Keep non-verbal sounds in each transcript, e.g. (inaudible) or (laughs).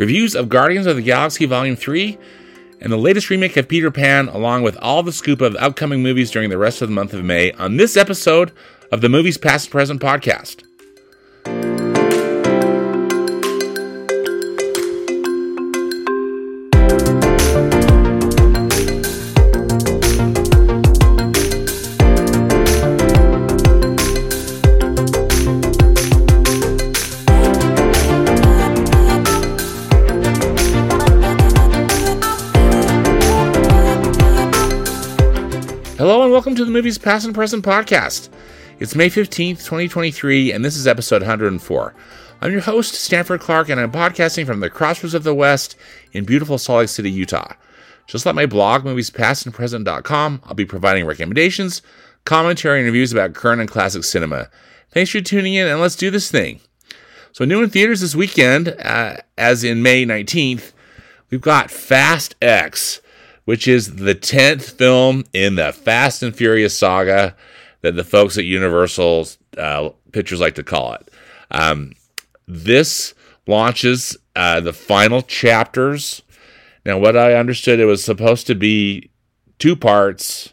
reviews of Guardians of the Galaxy Volume 3, and the latest remake of Peter Pan, along with all the scoop of upcoming movies during the rest of the month of May on this episode of the Movies Past and Present podcast. Movies Past and Present podcast. It's May 15th, 2023, and this is episode 104. I'm your host, Stanford Clark, and I'm podcasting from the crossroads of the West in beautiful Salt Lake City, Utah. Just like my blog, moviespastandpresent.com, I'll be providing recommendations, commentary, and reviews about current and classic cinema. Thanks for tuning in, and let's do this thing. So, new in theaters this weekend, uh, as in May 19th, we've got Fast X which is the 10th film in the Fast and Furious saga that the folks at Universal uh, Pictures like to call it. Um, this launches uh, the final chapters. Now, what I understood, it was supposed to be two parts,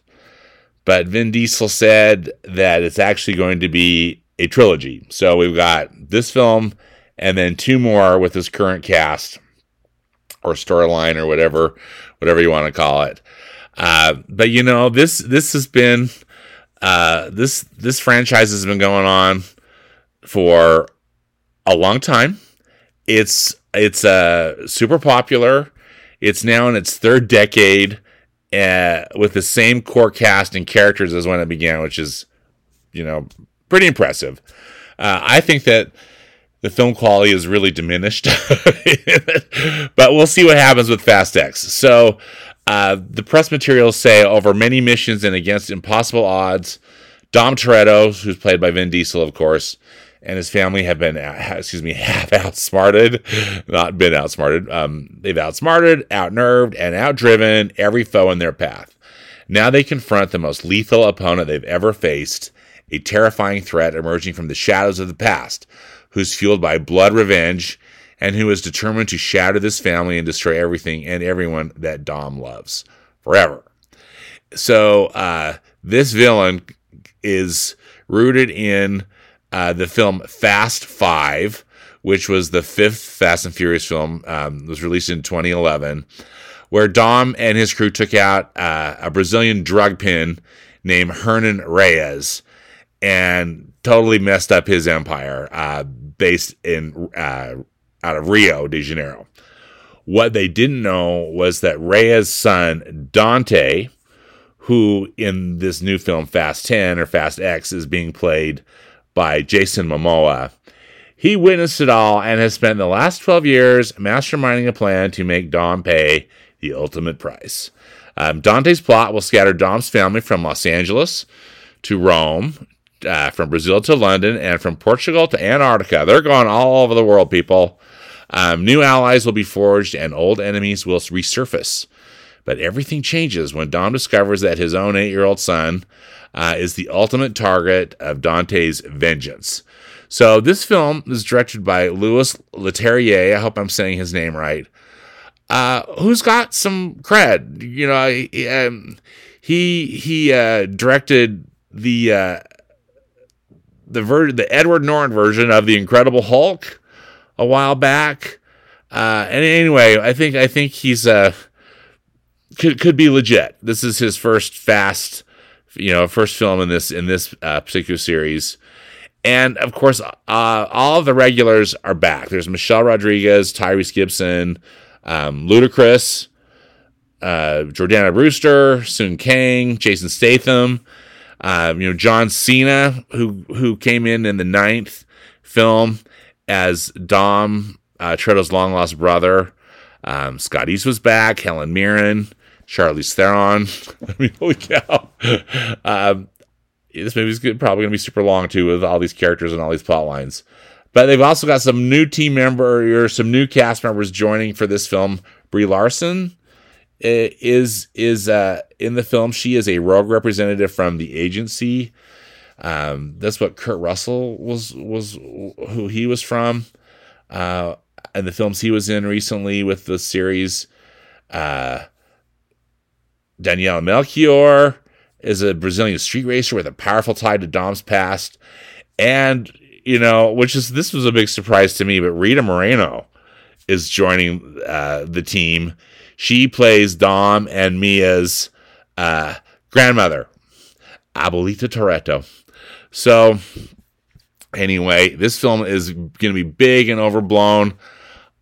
but Vin Diesel said that it's actually going to be a trilogy. So we've got this film and then two more with this current cast or storyline or whatever whatever you want to call it. Uh, but you know, this this has been uh, this this franchise has been going on for a long time. It's it's uh, super popular. It's now in its third decade uh, with the same core cast and characters as when it began, which is you know pretty impressive. Uh, I think that the film quality is really diminished. (laughs) but we'll see what happens with Fast X. So uh, the press materials say over many missions and against impossible odds, Dom Toretto, who's played by Vin Diesel, of course, and his family have been, (laughs) excuse me, have outsmarted, not been outsmarted. Um, they've outsmarted, outnerved, and outdriven every foe in their path. Now they confront the most lethal opponent they've ever faced, a terrifying threat emerging from the shadows of the past who's fueled by blood revenge and who is determined to shatter this family and destroy everything and everyone that Dom loves forever. So uh, this villain is rooted in uh, the film Fast Five, which was the fifth Fast and Furious film, um, was released in 2011, where Dom and his crew took out uh, a Brazilian drug pin named Hernan Reyes and totally messed up his empire. Uh, based in uh, out of Rio de Janeiro. What they didn't know was that Reyes' son Dante, who in this new film Fast 10 or Fast X is being played by Jason Momoa, he witnessed it all and has spent the last 12 years masterminding a plan to make Dom pay the ultimate price. Um, Dante's plot will scatter Dom's family from Los Angeles to Rome uh, from Brazil to London and from Portugal to Antarctica. They're going all over the world, people. Um, new allies will be forged and old enemies will resurface. But everything changes when Dom discovers that his own eight year old son uh, is the ultimate target of Dante's vengeance. So, this film is directed by Louis Leterrier. I hope I'm saying his name right. Uh, who's got some cred? You know, he um, he, he uh, directed the uh, the ver- the Edward Norton version of the Incredible Hulk a while back. Uh, and anyway, I think I think he's uh could could be legit. This is his first fast, you know, first film in this in this uh, particular series. And of course, uh, all of the regulars are back. There's Michelle Rodriguez, Tyrese Gibson, um, Ludacris, uh, Jordana Brewster, Sung Kang, Jason Statham. Um, you know, John Cena, who who came in in the ninth film as Dom uh, long lost brother. Um, Scott East was back. Helen Mirren, Charlize Theron. (laughs) I mean, holy cow! Um, this movie's good, probably going to be super long too, with all these characters and all these plot lines. But they've also got some new team member or some new cast members joining for this film. Brie Larson is is uh, in the film. She is a rogue representative from the agency. Um, that's what Kurt Russell was was who he was from. Uh, and the films he was in recently with the series. Uh, Melchior is a Brazilian street racer with a powerful tie to Dom's past. And, you know, which is, this was a big surprise to me, but Rita Moreno is joining uh, the team. She plays Dom and Mia's uh, grandmother, Abuelita Toretto. So, anyway, this film is going to be big and overblown.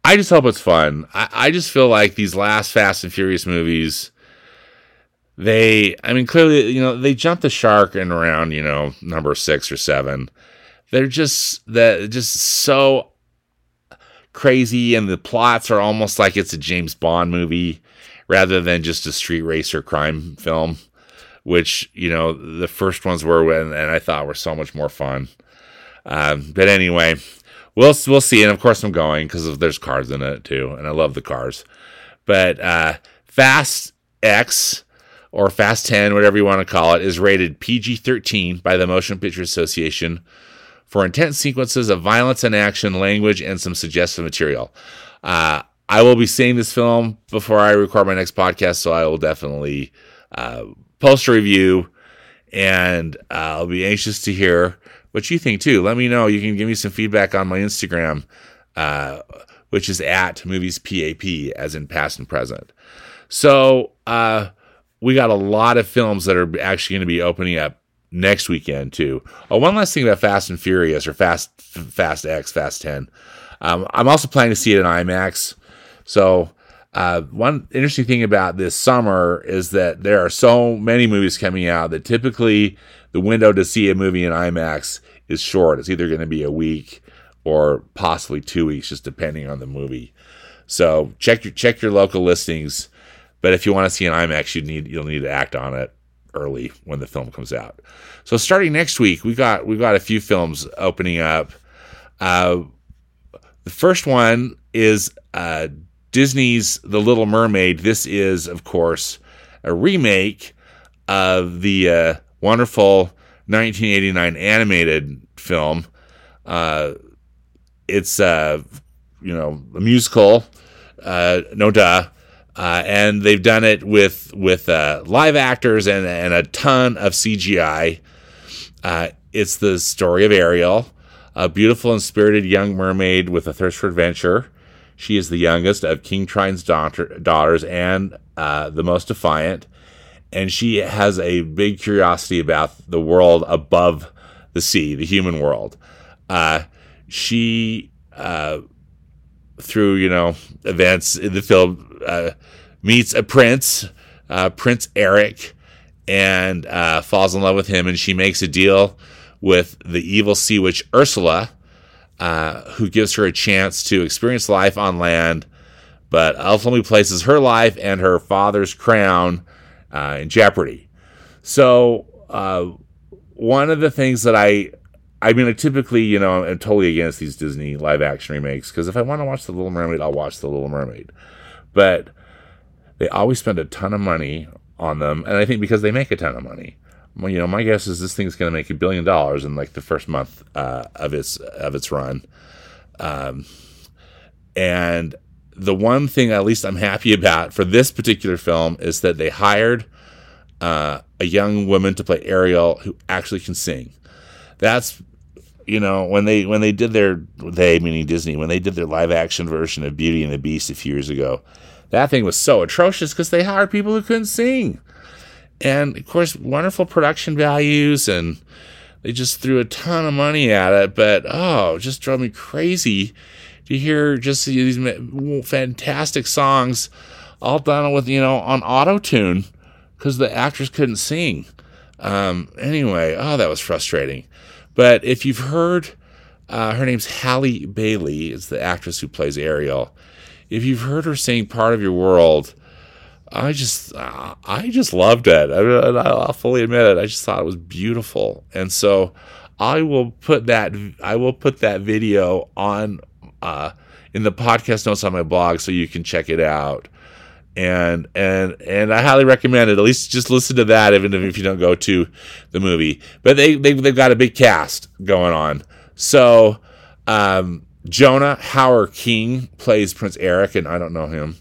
I just hope it's fun. I, I just feel like these last Fast and Furious movies they i mean clearly you know they jumped the shark in around you know number six or seven they're just that just so crazy and the plots are almost like it's a james bond movie rather than just a street racer crime film which you know the first ones were and, and i thought were so much more fun. Um, but anyway we'll we'll see. And of course i'm going because there's cars in it too and i love the cars. But uh, fast x or Fast 10, whatever you want to call it, is rated PG 13 by the Motion Picture Association for intense sequences of violence and action, language, and some suggestive material. Uh, I will be seeing this film before I record my next podcast, so I will definitely uh, post a review and uh, I'll be anxious to hear what you think too. Let me know. You can give me some feedback on my Instagram, uh, which is at movies PAP, as in past and present. So, uh, we got a lot of films that are actually going to be opening up next weekend too. Oh, one last thing about Fast and Furious or Fast Fast X, Fast Ten. Um, I'm also planning to see it in IMAX. So uh, one interesting thing about this summer is that there are so many movies coming out that typically the window to see a movie in IMAX is short. It's either going to be a week or possibly two weeks, just depending on the movie. So check your check your local listings but if you want to see an IMAX, you need you'll need to act on it early when the film comes out. So starting next week, we got we got a few films opening up. Uh, the first one is uh, Disney's The Little Mermaid. This is, of course, a remake of the uh, wonderful 1989 animated film. Uh, it's uh, you know a musical, uh, no duh, uh, and they've done it with with uh, live actors and and a ton of CGI. Uh, it's the story of Ariel, a beautiful and spirited young mermaid with a thirst for adventure. She is the youngest of King Triton's daughter, daughters and uh, the most defiant, and she has a big curiosity about the world above the sea, the human world. Uh, she uh, through you know events in the film uh, meets a prince, uh, Prince Eric, and uh, falls in love with him, and she makes a deal with the evil sea witch Ursula, uh, who gives her a chance to experience life on land, but ultimately places her life and her father's crown uh, in jeopardy. So uh, one of the things that I I mean, I typically, you know, I'm totally against these Disney live action remakes because if I want to watch The Little Mermaid, I'll watch The Little Mermaid. But they always spend a ton of money on them, and I think because they make a ton of money. Well, you know, my guess is this thing's going to make a billion dollars in like the first month uh, of its of its run. Um, and the one thing, at least, I'm happy about for this particular film is that they hired uh, a young woman to play Ariel who actually can sing. That's you know when they when they did their they meaning Disney when they did their live action version of Beauty and the Beast a few years ago, that thing was so atrocious because they hired people who couldn't sing, and of course wonderful production values and they just threw a ton of money at it, but oh, it just drove me crazy to hear just these fantastic songs all done with you know on auto tune because the actors couldn't sing. Um, anyway, oh, that was frustrating. But if you've heard, uh, her name's Halle Bailey, is the actress who plays Ariel. If you've heard her sing "Part of Your World," I just, uh, I just loved it. I, I'll fully admit it. I just thought it was beautiful, and so I will put that, I will put that video on, uh, in the podcast notes on my blog, so you can check it out and and and I highly recommend it. At least just listen to that, even if you don't go to the movie. But they, they they've got a big cast going on, so um, Jonah Hauer-King plays Prince Eric, and I don't know him.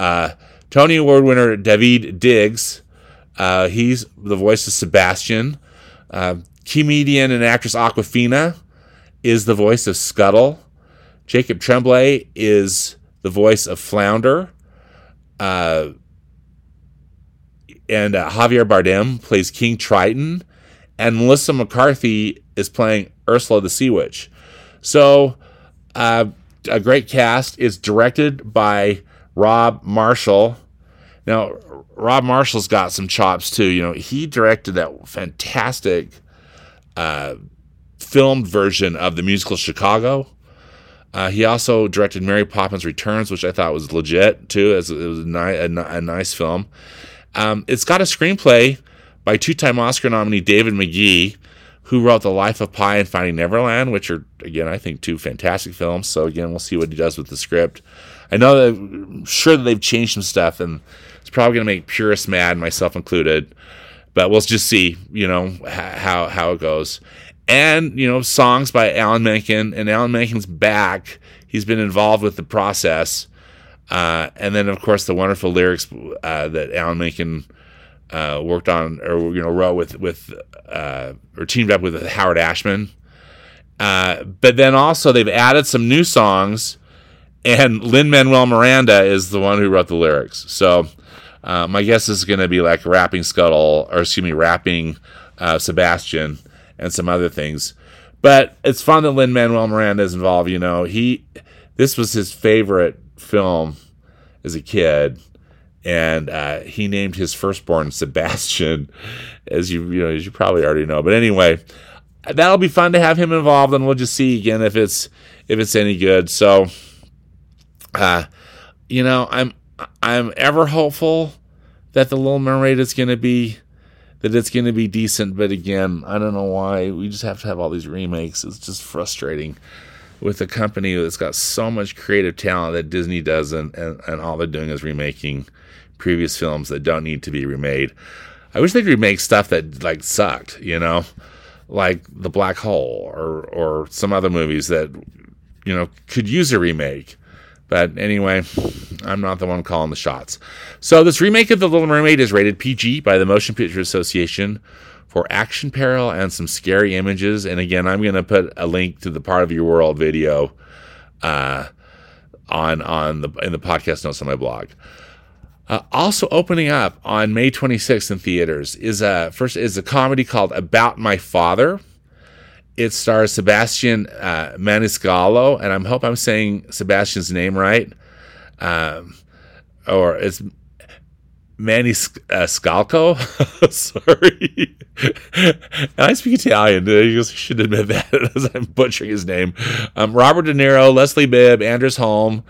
Uh, Tony Award winner Daveed Diggs, uh, he's the voice of Sebastian. Uh, comedian and actress Awkwafina is the voice of Scuttle. Jacob Tremblay is the voice of Flounder. Uh, and uh, Javier Bardem plays King Triton. And Melissa McCarthy is playing Ursula the Sea Witch. So, uh, a great cast. It's directed by Rob Marshall. Now, Rob Marshall's got some chops too. You know, he directed that fantastic uh, filmed version of the musical Chicago. Uh, he also directed Mary Poppins Returns, which I thought was legit too, as it was a, ni- a, a nice film. Um, it's got a screenplay by two-time Oscar nominee David Magee, who wrote The Life of Pi and Finding Neverland, which are again I think two fantastic films. So again, we'll see what he does with the script. I know that I'm sure that they've changed some stuff, and it's probably going to make purists mad, myself included. But we'll just see, you know, how how it goes. And you know, songs by Alan Menken, and Alan Menken's back. He's been involved with the process, uh, and then of course the wonderful lyrics uh, that Alan Menken uh, worked on, or you know, wrote with with uh, or teamed up with Howard Ashman. Uh, but then also they've added some new songs, and Lin Manuel Miranda is the one who wrote the lyrics. So uh, my guess is going to be like rapping Scuttle, or excuse me, rapping Sebastian and some other things. But it's fun that Lin Manuel Miranda is involved. You know, he this was his favorite film as a kid, and uh, he named his firstborn (laughs) Sebastian, as you you know as you probably already know. But anyway, that'll be fun to have him involved, and we'll just see again if it's if it's any good. So, uh, you know, I'm I'm ever hopeful that the Little Mermaid is going to be that it's going to be decent. But again, I don't know why we just have to have all these remakes. It's just frustrating with a company that's got so much creative talent that Disney doesn't, and, and all they're doing is remaking previous films that don't need to be remade. I wish they'd remake stuff that like sucked, you know, like The Black Hole or or some other movies that you know could use a remake. But anyway, I'm not the one calling the shots. So this remake of The Little Mermaid is rated PG by the Motion Picture Association for action peril and some scary images. And again, I'm going to put a link to the part of your world video uh, on on the in the podcast notes on my blog. Uh, also opening up on May 26th in theaters is a first is a comedy called About My Father. It stars Sebastian uh, Maniscalco, and I hope I'm saying Sebastian's name right. Um, or it's Manny Maniscalco. (laughs) Sorry. I speak Italian. You should admit that (laughs) as I'm butchering his name. Um, Robert De Niro, Leslie Bibb, Anders Holm,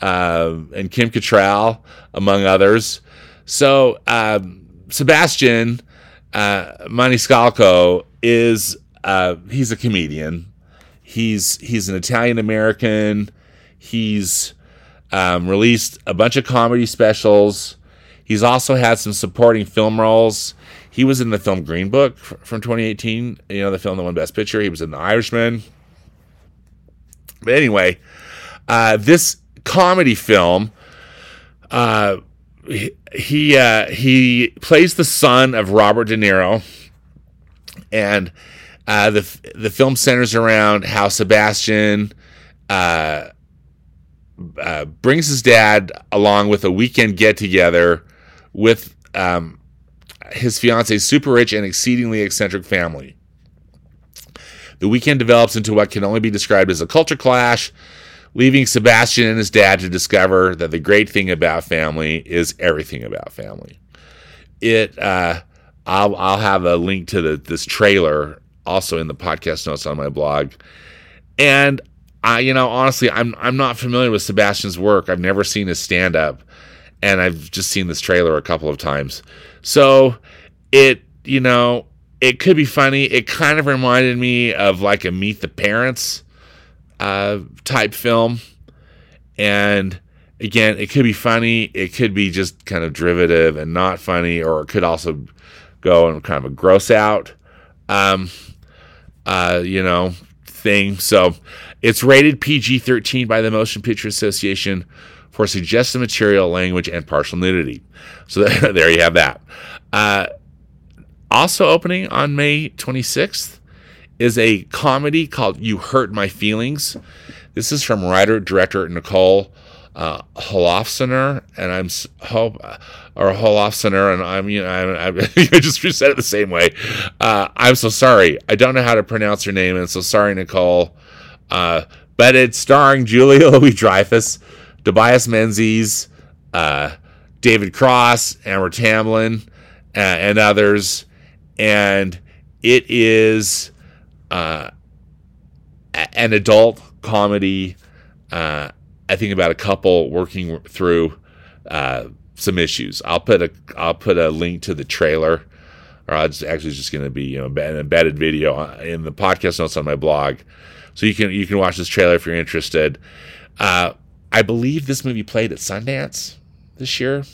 uh, and Kim Cattrall, among others. So um, Sebastian uh, Maniscalco is uh, he's a comedian. He's he's an Italian American. He's um, released a bunch of comedy specials. He's also had some supporting film roles. He was in the film Green Book from 2018. You know, the film that won Best Picture. He was in The Irishman. But anyway, uh, this comedy film, uh, he uh, he plays the son of Robert De Niro, and uh, the the film centers around how Sebastian uh, uh, brings his dad along with a weekend get together with um, his fiance's super rich and exceedingly eccentric family. The weekend develops into what can only be described as a culture clash, leaving Sebastian and his dad to discover that the great thing about family is everything about family. It, uh, I'll, I'll have a link to the, this trailer also in the podcast notes on my blog. And I, you know, honestly, I'm I'm not familiar with Sebastian's work. I've never seen his stand up, and I've just seen this trailer a couple of times. So it, you know, it could be funny. It kind of reminded me of like a Meet the Parents uh, type film, and again, it could be funny. It could be just kind of derivative and not funny, or it could also go and kind of a gross out. Um, uh, you know, thing. So it's rated PG 13 by the Motion Picture Association for suggestive material, language, and partial nudity. So (laughs) there you have that. Uh, also opening on May 26th is a comedy called You Hurt My Feelings. This is from writer director Nicole uh, Holofcener, and I'm hope or Holofcener, and I'm you know I, I (laughs) just said it the same way. Uh, I'm so sorry. I don't know how to pronounce her name, and so sorry, Nicole. Uh, but it's starring Julia (laughs) Louis Dreyfus, Tobias Menzies, uh, David Cross, Amber Tamblyn, uh, and others, and it is uh, an adult comedy. Uh, I think about a couple working through uh, some issues. I'll put a I'll put a link to the trailer, or it's actually just going to be you know an embedded video in the podcast notes on my blog, so you can you can watch this trailer if you're interested. Uh, I believe this movie played at Sundance this year,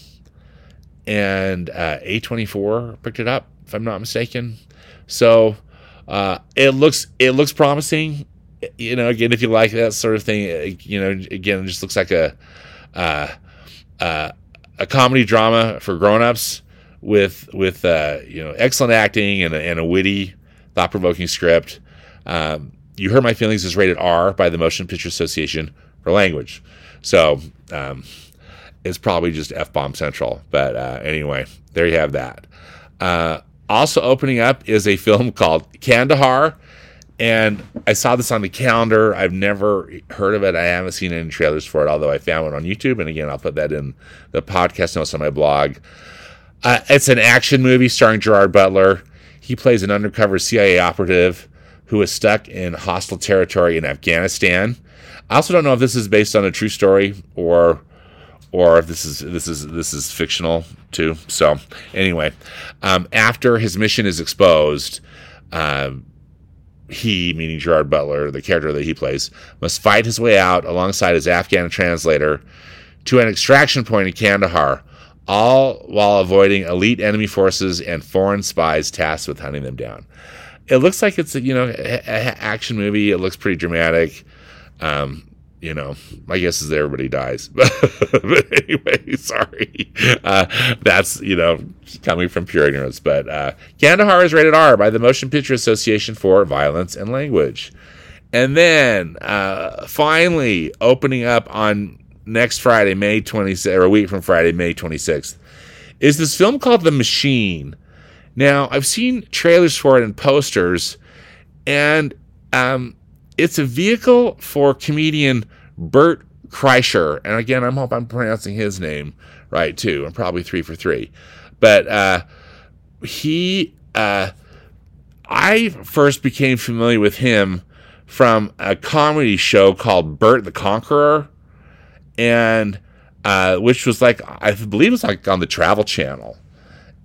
and uh, A24 picked it up if I'm not mistaken. So uh, it looks it looks promising you know, again, if you like that sort of thing, uh, you know, again, it just looks like a uh, uh, a comedy drama for grown-ups with with uh, you know excellent acting and a, and a witty, thought-provoking script. Um, You Hurt My Feelings is rated R by the Motion Picture Association for language, so um, it's probably just f bomb central. But uh, anyway, there you have that. Uh, also opening up is a film called Kandahar and I saw this on the calendar. I've never heard of it. I haven't seen any trailers for it, although I found one on YouTube. And again, I'll put that in the podcast notes on my blog. Uh, it's an action movie starring Gerard Butler. He plays an undercover CIA operative who is stuck in hostile territory in Afghanistan. I also don't know if this is based on a true story or or if this is this is this is fictional too. So anyway, um, after his mission is exposed. Uh, he, meaning Gerard Butler, the character that he plays, must fight his way out alongside his Afghan translator to an extraction point in Kandahar, all while avoiding elite enemy forces and foreign spies tasked with hunting them down. It looks like it's a you know a, a action movie. It looks pretty dramatic. Um, you know, my guess is everybody dies. (laughs) but anyway, (laughs) sorry. Uh, that's, you know, coming from pure ignorance. But uh, Kandahar is rated R by the Motion Picture Association for Violence and Language. And then uh, finally, opening up on next Friday, May 26th, or a week from Friday, May 26th, is this film called The Machine. Now, I've seen trailers for it and posters, and um, it's a vehicle for comedian Bert Kreischer. And again, I hope I'm pronouncing his name right too. I'm probably three for three. But uh, he, uh, I first became familiar with him from a comedy show called Bert the Conqueror, and uh, which was like I believe it was like on the Travel Channel,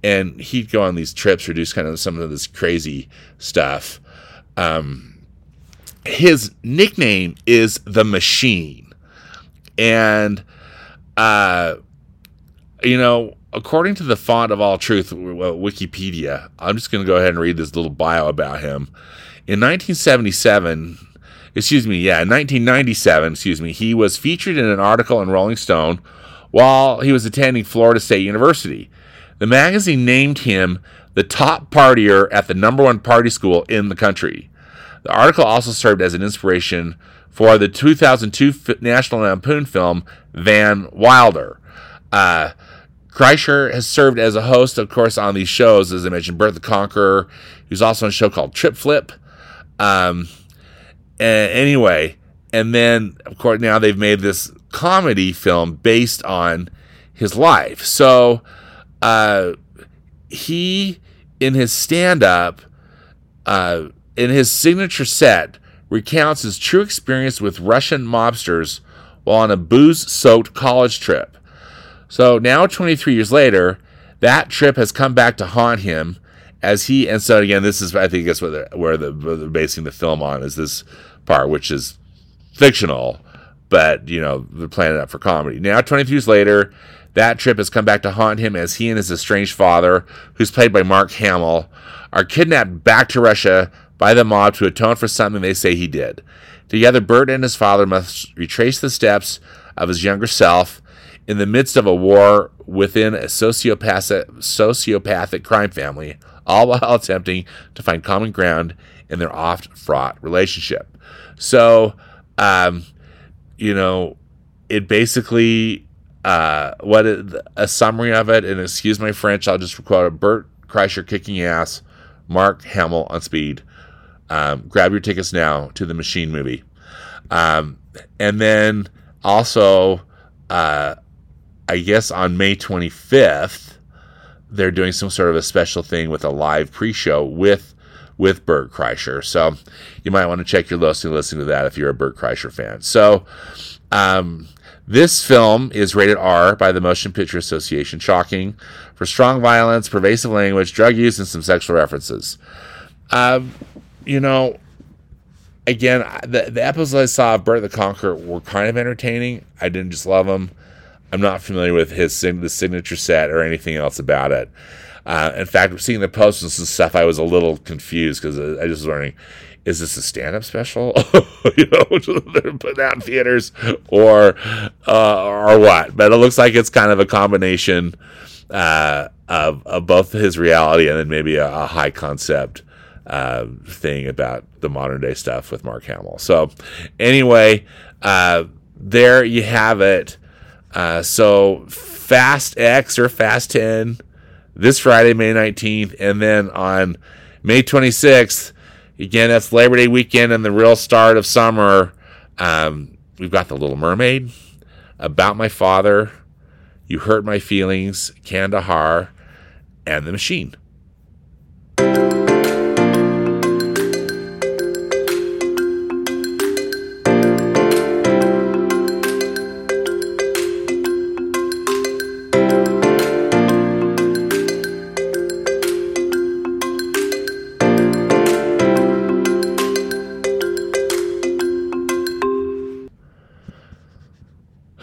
and he'd go on these trips or do kind of some of this crazy stuff. Um, his nickname is the Machine, and uh, you know, according to the font of all truth, Wikipedia, I'm just going to go ahead and read this little bio about him. In 1977, excuse me, yeah, in 1997, excuse me, he was featured in an article in Rolling Stone while he was attending Florida State University. The magazine named him the top partier at the number one party school in the country. The article also served as an inspiration for the 2002 National Lampoon film Van Wilder. Uh, Kreischer has served as a host, of course, on these shows, as I mentioned, Bert the Conqueror. He was also on a show called Trip Flip. Um, anyway, and then, of course, now they've made this comedy film based on his life. So, uh, he, in his stand up, uh, in his signature set, recounts his true experience with Russian mobsters while on a booze soaked college trip. So now, 23 years later, that trip has come back to haunt him as he, and so again, this is, I think, that's where, they're, where they're basing the film on is this part, which is fictional, but, you know, they're planning it up for comedy. Now, 23 years later, that trip has come back to haunt him as he and his estranged father, who's played by Mark Hamill, are kidnapped back to Russia by the mob to atone for something they say he did. Together, Bert and his father must retrace the steps of his younger self in the midst of a war within a sociopathic, sociopathic crime family, all while (laughs) attempting to find common ground in their oft fraught relationship. So, um, you know, it basically uh, what a summary of it, and excuse my French, I'll just quote it: Bert Kreischer kicking ass, Mark Hamill on speed. Um, grab your tickets now to the Machine movie, um, and then also, uh, I guess on May 25th, they're doing some sort of a special thing with a live pre-show with with Bert Kreischer. So you might want to check your list and listen to that if you're a Bert Kreischer fan. So um, this film is rated R by the Motion Picture Association, shocking for strong violence, pervasive language, drug use, and some sexual references. Um, you know, again, the, the episodes I saw of Bert the Conqueror were kind of entertaining. I didn't just love them. I'm not familiar with his the signature set or anything else about it. Uh, in fact, seeing the posters and stuff, I was a little confused because I just was wondering, is this a stand-up special? (laughs) you know, they're putting out in theaters, or uh, or what? But it looks like it's kind of a combination uh, of of both his reality and then maybe a, a high concept uh, thing about the modern day stuff with Mark Hamill. So, anyway, uh, there you have it. Uh, so, Fast X or Fast 10 this Friday, May 19th, and then on May 26th Again, that's Labor Day weekend and the real start of summer. Um, we've got The Little Mermaid, About My Father, You Hurt My Feelings, Kandahar, and The Machine.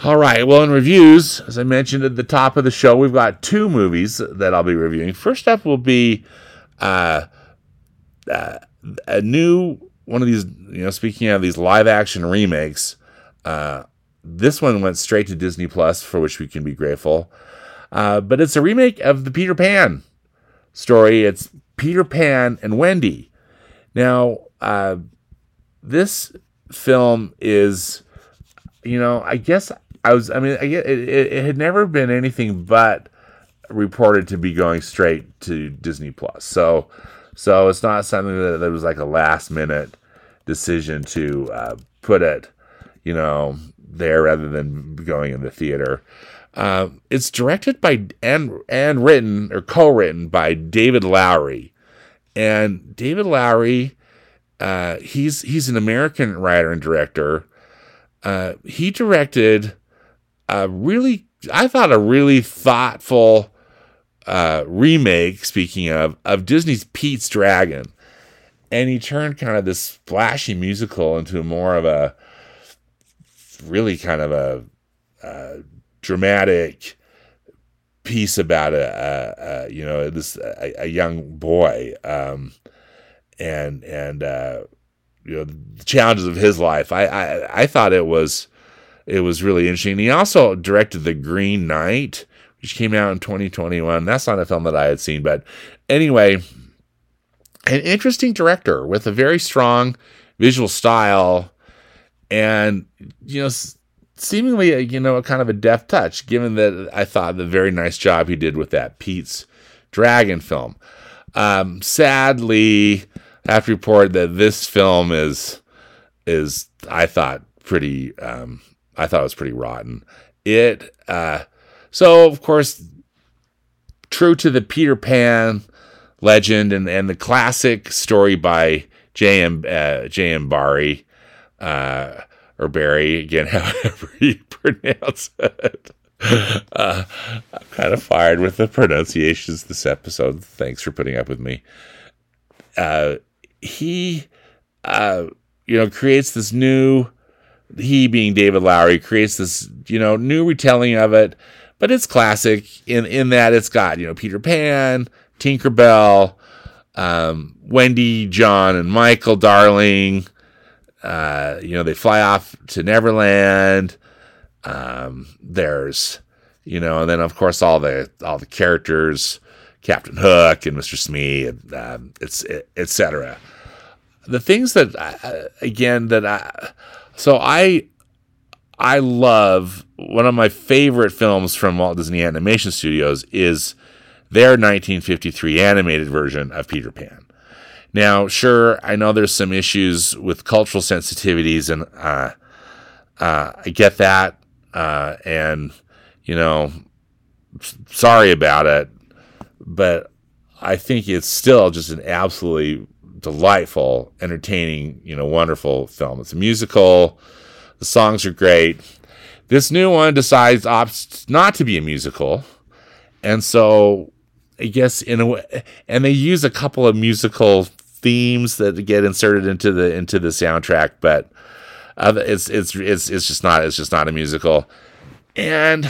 All right. Well, in reviews, as I mentioned at the top of the show, we've got two movies that I'll be reviewing. First up will be uh, uh, a new one of these. You know, speaking of these live action remakes, uh, this one went straight to Disney Plus, for which we can be grateful. Uh, but it's a remake of the Peter Pan story. It's Peter Pan and Wendy. Now, uh, this film is, you know, I guess I was, I mean, it, it, it had never been anything but reported to be going straight to Disney Plus. So, so it's not something that, that was like a last minute decision to uh, put it, you know, there rather than going in the theater. Uh, it's directed by and and written or co-written by David Lowery, and David Lowery, uh, he's he's an American writer and director. Uh, he directed a really, I thought, a really thoughtful uh, remake, speaking of, of Disney's Pete's Dragon. And he turned kind of this flashy musical into more of a really kind of a, a dramatic piece about a, a, a you know this a, a young boy um, and and uh, you know the challenges of his life. I, I I thought it was it was really interesting. He also directed The Green Knight, which came out in 2021. That's not a film that I had seen, but anyway, an interesting director with a very strong visual style and, you know, seemingly, you know, a kind of a deft touch, given that I thought the very nice job he did with that Pete's Dragon film. Um, sadly, I have to report that this film is is I thought pretty um, I thought it was pretty rotten. It uh, so of course true to the Peter Pan legend and, and the classic story by J.M. Uh, J.M. Barrie uh, or Barry again, (laughs) however you pronounce it. Uh, I'm kind of fired with the pronunciations this episode. Thanks for putting up with me. Uh, he, uh, you know, creates this new he being David Lowery creates this, you know, new retelling of it, but it's classic in in that it's got, you know, Peter Pan, Tinkerbell, um, Wendy, John, and Michael Darling. Uh, you know, they fly off to Neverland. Um, there's, you know, and then of course all the all the characters, Captain Hook and Mr. Smee, and um, it's etc. The things that uh, again that I so I I love one of my favorite films from Walt Disney Animation Studios is their 1953 animated version of Peter Pan. Now, sure, I know there's some issues with cultural sensitivities, and uh, uh, I get that, uh, and you know, sorry about it, but I think it's still just an absolutely delightful, entertaining, you know, wonderful film. It's a musical. The songs are great. This new one decides opts not to be a musical, and so I guess in a way, and they use a couple of musical themes that get inserted into the into the soundtrack, but uh, it's it's it's it's just not it's just not a musical, and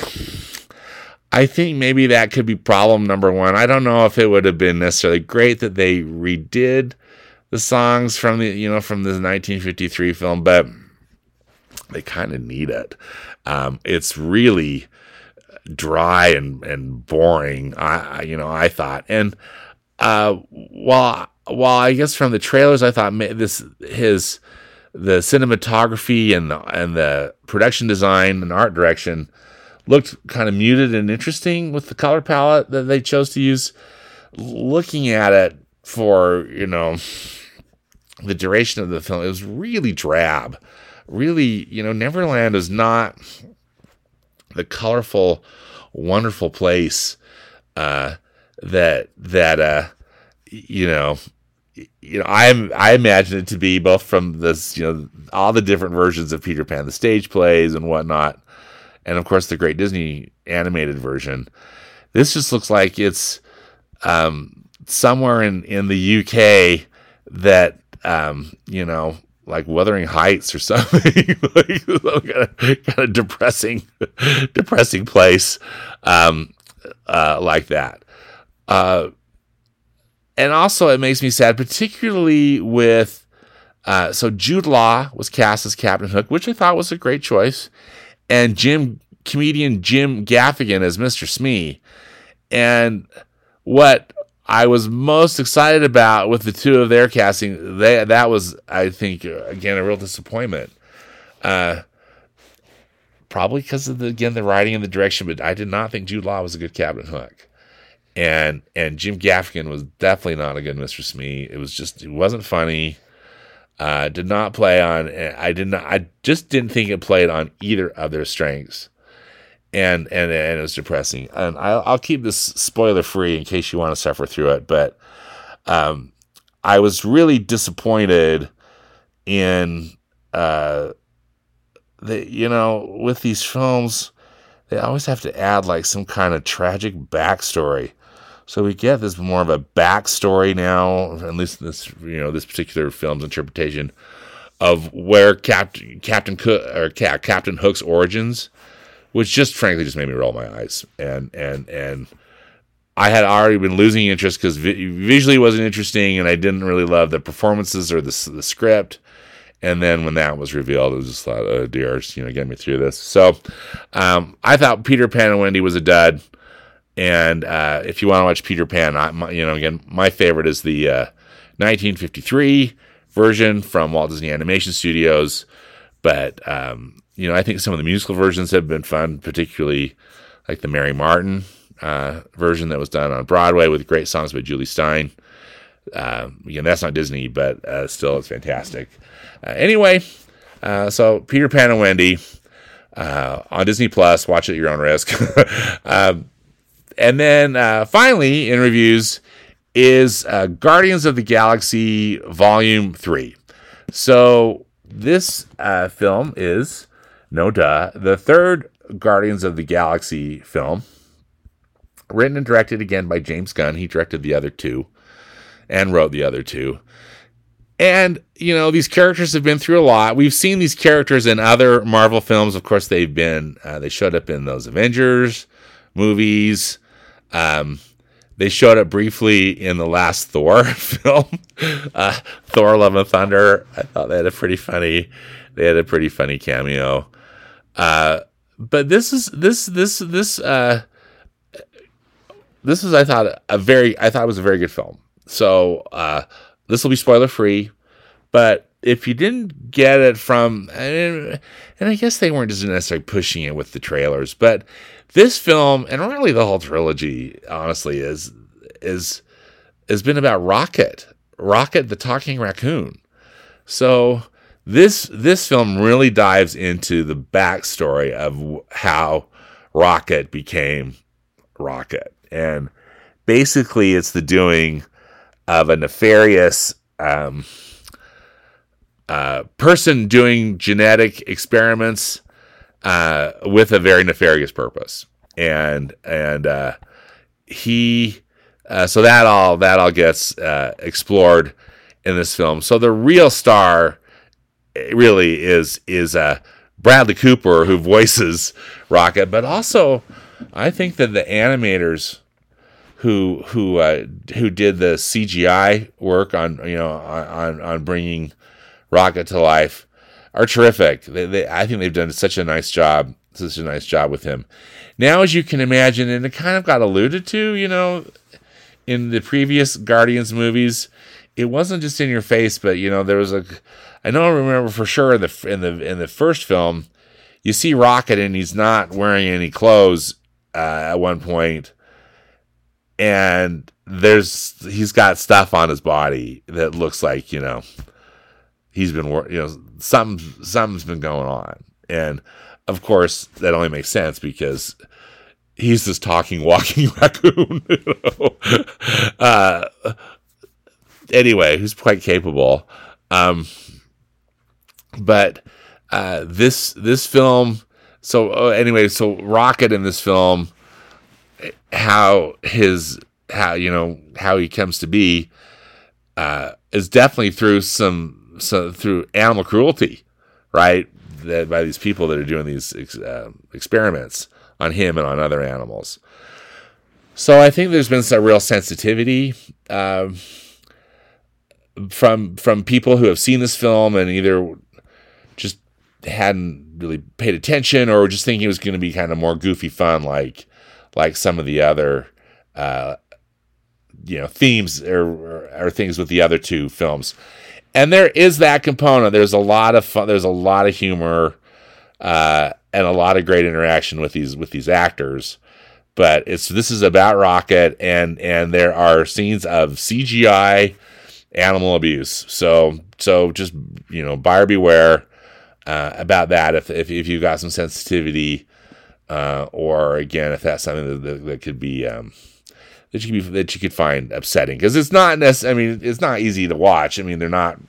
I think maybe that could be problem number one. I don't know if it would have been necessarily great that they redid the songs from the you know from the 1953 film, but they kind of need it. Um, it's really dry and, and boring. I, you know, I thought, and, uh, while, while I guess from the trailers, I thought this, his, the cinematography and the, and the production design and art direction looked kind of muted and interesting with the color palette that they chose to use. Looking at it for, you know, the duration of the film, it was really drab. Really, you know, Neverland is not the colorful, wonderful place uh, that that uh, you know you know I I imagine it to be both from this you know all the different versions of Peter Pan, the stage plays and whatnot, and of course the Great Disney animated version. This just looks like it's um, somewhere in in the UK that um, you know like Wuthering Heights or (laughs) something, like kind of, kind of depressing, depressing place, um, uh, like that. Uh, and also, it makes me sad, particularly with. Uh, so Jude Law was cast as Captain Hook, which I thought was a great choice, and Jim comedian Jim Gaffigan as Mr. Smee. And what I was most excited about with the two of their casting. They, that was, I think, again, a real disappointment. Uh, probably because of the again the writing and the direction, but I did not think Jude Law was a good Captain Hook, and and Jim Gaffigan was definitely not a good Mister Smee. It was just it wasn't funny. Uh, did not play on. I did not. I just didn't think it played on either of their strengths and and and it was depressing. And I'll, I'll keep this spoiler free in case you want to suffer through it. But um, I was really disappointed in uh, the you know with these films they always have to add like some kind of tragic backstory. So we get this more of a backstory now, at least this you know this particular film's interpretation of where Captain Captain Cook or Captain Hook's origins which just frankly just made me roll my eyes. And and and I had already been losing interest because vi- visually wasn't interesting, and I didn't really love the performances or the the script. And then when that was revealed, it was just like, oh dear, you know, get me through this. So um, I thought Peter Pan and Wendy was a dud. And uh, if you want to watch Peter Pan, I, my, you know, again, my favorite is the uh, 1953 version from Walt Disney Animation Studios. But um, you know, I think some of the musical versions have been fun, particularly like the Mary Martin uh, version that was done on Broadway with great songs by Jule Styne. Uh, again, that's not Disney, but uh, still, it's fantastic. Uh, anyway, uh, so Peter Pan and Wendy uh, on Disney Plus. Watch it at your own risk. (laughs) um, and then finally, in reviews, is Guardians of the Galaxy Volume Three. So this film is no duh. The third Guardians of the Galaxy film, written and directed again by James Gunn. He directed the other two and wrote the other two. And, you know, these characters have been through a lot. We've seen these characters in other Marvel films. Of course, they've been, uh, they showed up in those Avengers movies. Um, they showed up briefly in the last (laughs) Thor film, uh, Thor: Love and Thunder. I thought they had a pretty funny, they had a pretty funny cameo. Uh, but this is this this this uh, this is I thought a very I thought it was a very good film. So uh, this will be spoiler free, but if you didn't get it from and, and I guess they weren't just necessarily pushing it with the trailers, but this film and really the whole trilogy, honestly, is is has been about Rocket, Rocket the talking raccoon. So this this film really dives into the backstory of how Rocket became Rocket, and basically it's the doing of a nefarious um, uh, person doing genetic experiments uh, with a very nefarious purpose, and and uh, he uh, so that all that all gets uh, explored in this film. So the real star really is is uh, Bradley Cooper who voices Rocket, but also I think that the animators who who uh, who did the CGI work on you know on on bringing Rocket to life are terrific. They, they, I think they've done such a nice job, such a nice job with him. Now, as you can imagine, and it kind of got alluded to, you know, in the previous Guardians movies, it wasn't just in your face, but you know, there was a. I I remember for sure in the in the in the first film, you see Rocket and he's not wearing any clothes uh, at one point, and there's he's got stuff on his body that looks like you know he's been you know something something's been going on and of course that only makes sense because he's this talking walking (laughs) raccoon you know? (laughs) uh, anyway who's quite capable um, but uh, this this film so uh, anyway so rocket in this film how his how you know how he comes to be uh, is definitely through some so through animal cruelty, right? That by these people that are doing these uh, experiments on him and on other animals. So I think there's been some real sensitivity uh, from from people who have seen this film and either just hadn't really paid attention or just thinking it was going to be kind of more goofy fun, like like some of the other uh, you know themes or, or, or things with the other two films and there is that component. There's a lot of fun. There's a lot of humor, uh, and a lot of great interaction with these with these actors. But it's this is about Rocket, and and there are scenes of CGI animal abuse. So so just you know buyer beware uh, about that. If if if you've got some sensitivity, uh, or again if that's something that, that, that could be um, that you could be, that you could find upsetting because it's not necessarily. I mean, it's not easy to watch. I mean, they're not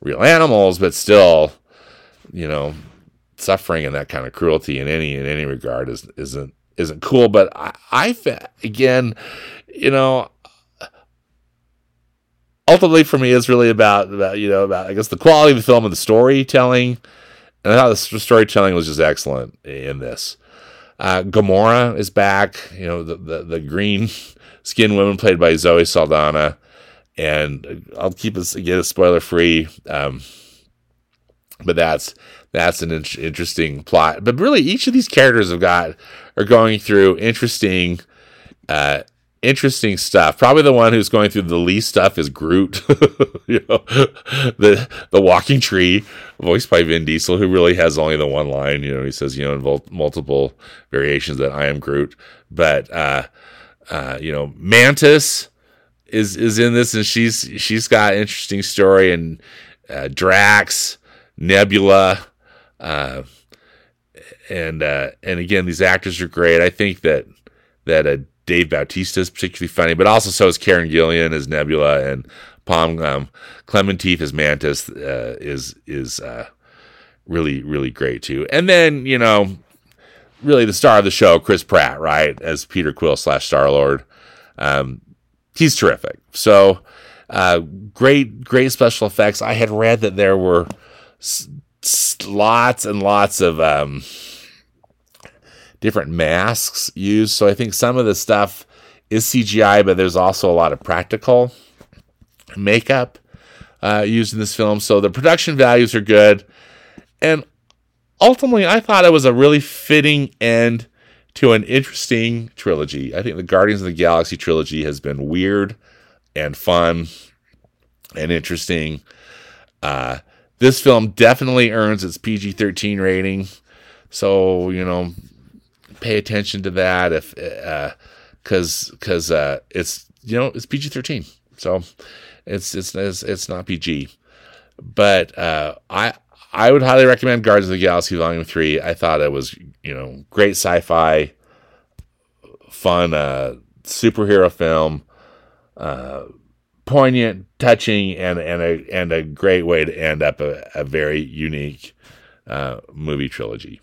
real animals, but still, you know, suffering and that kind of cruelty in any in any regard is isn't isn't cool. But I, I again, you know, ultimately for me, it's really about about you know about I guess the quality of the film and the storytelling. And I thought the storytelling was just excellent in this. Uh, Gamora is back. You know, the, the, the green (laughs) skinned woman played by Zoe Saldana. And I'll keep it again spoiler free. Um, but that's that's an in- interesting plot. But really, each of these characters have got are going through interesting, uh, interesting stuff. Probably the one who's going through the least stuff is Groot, (laughs) you know, the the walking tree, voiced by Vin Diesel, who really has only the one line. You know, he says, you know, in multiple variations that I am Groot. But uh, uh, you know, Mantis is is in this, and she's she's got interesting story, and uh, Drax, Nebula, uh, and uh, and again, these actors are great. I think that that uh, Dave Bautista is particularly funny, but also so is Karen Gillan as Nebula, and Pom um, Klementieff as Mantis uh, is is uh, really really great too. And then you know really the star of the show, Chris Pratt, right, as Peter Quill slash Star Lord. Um, he's terrific. So, uh, great, great special effects. I had read that there were s- s- lots and lots of um, different masks used. So I think some of the stuff is CGI, but there's also a lot of practical makeup uh, used in this film. So the production values are good. And ultimately, I thought it was a really fitting end to an interesting trilogy. I think the Guardians of the Galaxy trilogy has been weird and fun and interesting. Uh, this film definitely earns its PG 13 rating. So, you know, pay attention to that if, because, uh, because, uh, it's, you know, it's PG 13. So it's, it's, it's, not PG. But, uh, I, I would highly recommend Guardians of the Galaxy Volume 3. I thought it was, you know, great sci fi, fun, uh, superhero film. Uh, poignant, touching, and and a and a great way to end up a, a very unique uh, movie trilogy.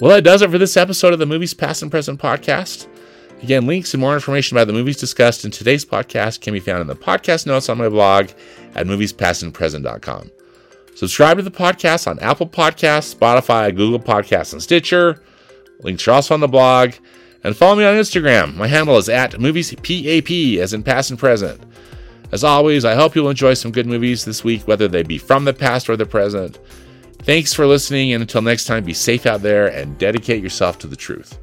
Well, that does it for this episode of the Movies Past and Present podcast. Again, links and more information about the movies discussed in today's podcast can be found in the podcast notes on my blog at moviespastandpresent.com. Subscribe to the podcast on Apple Podcasts, Spotify, Google Podcasts, and Stitcher. Links are also on the blog. And follow me on Instagram. My handle is at moviespap, as in past and present. As always, I hope you'll enjoy some good movies this week, whether they be from the past or the present. Thanks for listening, and until next time, be safe out there and dedicate yourself to the truth.